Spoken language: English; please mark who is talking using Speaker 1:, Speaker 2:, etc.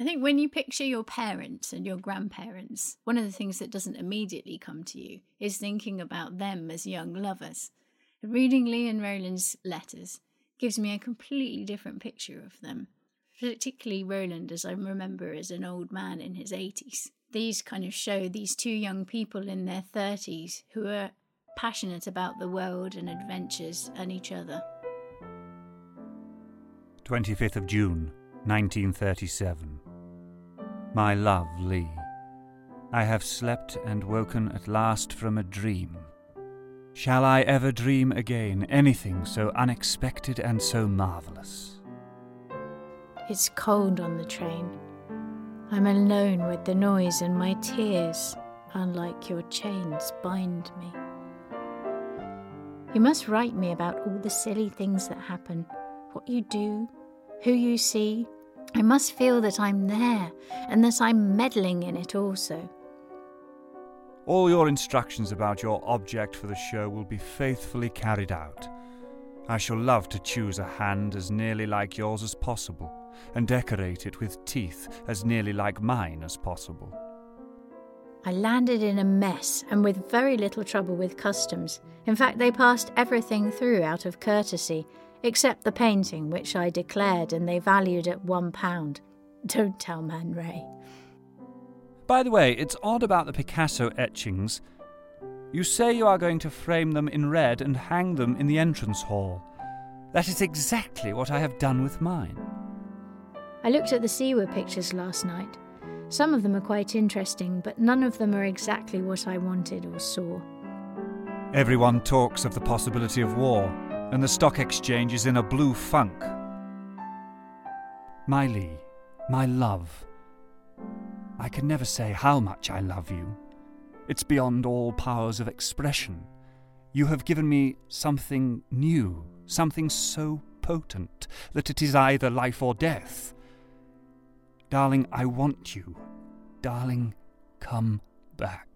Speaker 1: I think when you picture your parents and your grandparents, one of the things that doesn't immediately come to you is thinking about them as young lovers. Reading Lee and Roland's letters gives me a completely different picture of them, particularly Roland, as I remember as an old man in his 80s. These kind of show these two young people in their 30s who are passionate about the world and adventures and each other.
Speaker 2: 25th of June, 1937. My love, Lee, I have slept and woken at last from a dream. Shall I ever dream again anything so unexpected and so marvellous?
Speaker 3: It's cold on the train. I'm alone with the noise, and my tears, unlike your chains, bind me. You must write me about all the silly things that happen, what you do, who you see, I must feel that I'm there and that I'm meddling in it also.
Speaker 2: All your instructions about your object for the show will be faithfully carried out. I shall love to choose a hand as nearly like yours as possible, and decorate it with teeth as nearly like mine as possible.
Speaker 3: I landed in a mess and with very little trouble with customs. In fact, they passed everything through out of courtesy, except the painting, which I declared and they valued at one pound. Don't tell Man Ray.
Speaker 2: By the way, it's odd about the Picasso etchings. You say you are going to frame them in red and hang them in the entrance hall. That is exactly what I have done with mine.
Speaker 3: I looked at the Siwa pictures last night. Some of them are quite interesting, but none of them are exactly what I wanted or saw.
Speaker 2: Everyone talks of the possibility of war, and the stock exchange is in a blue funk. My Lee, my love, I can never say how much I love you. It's beyond all powers of expression. You have given me something new, something so potent that it is either life or death. Darling, I want you. Darling, come back.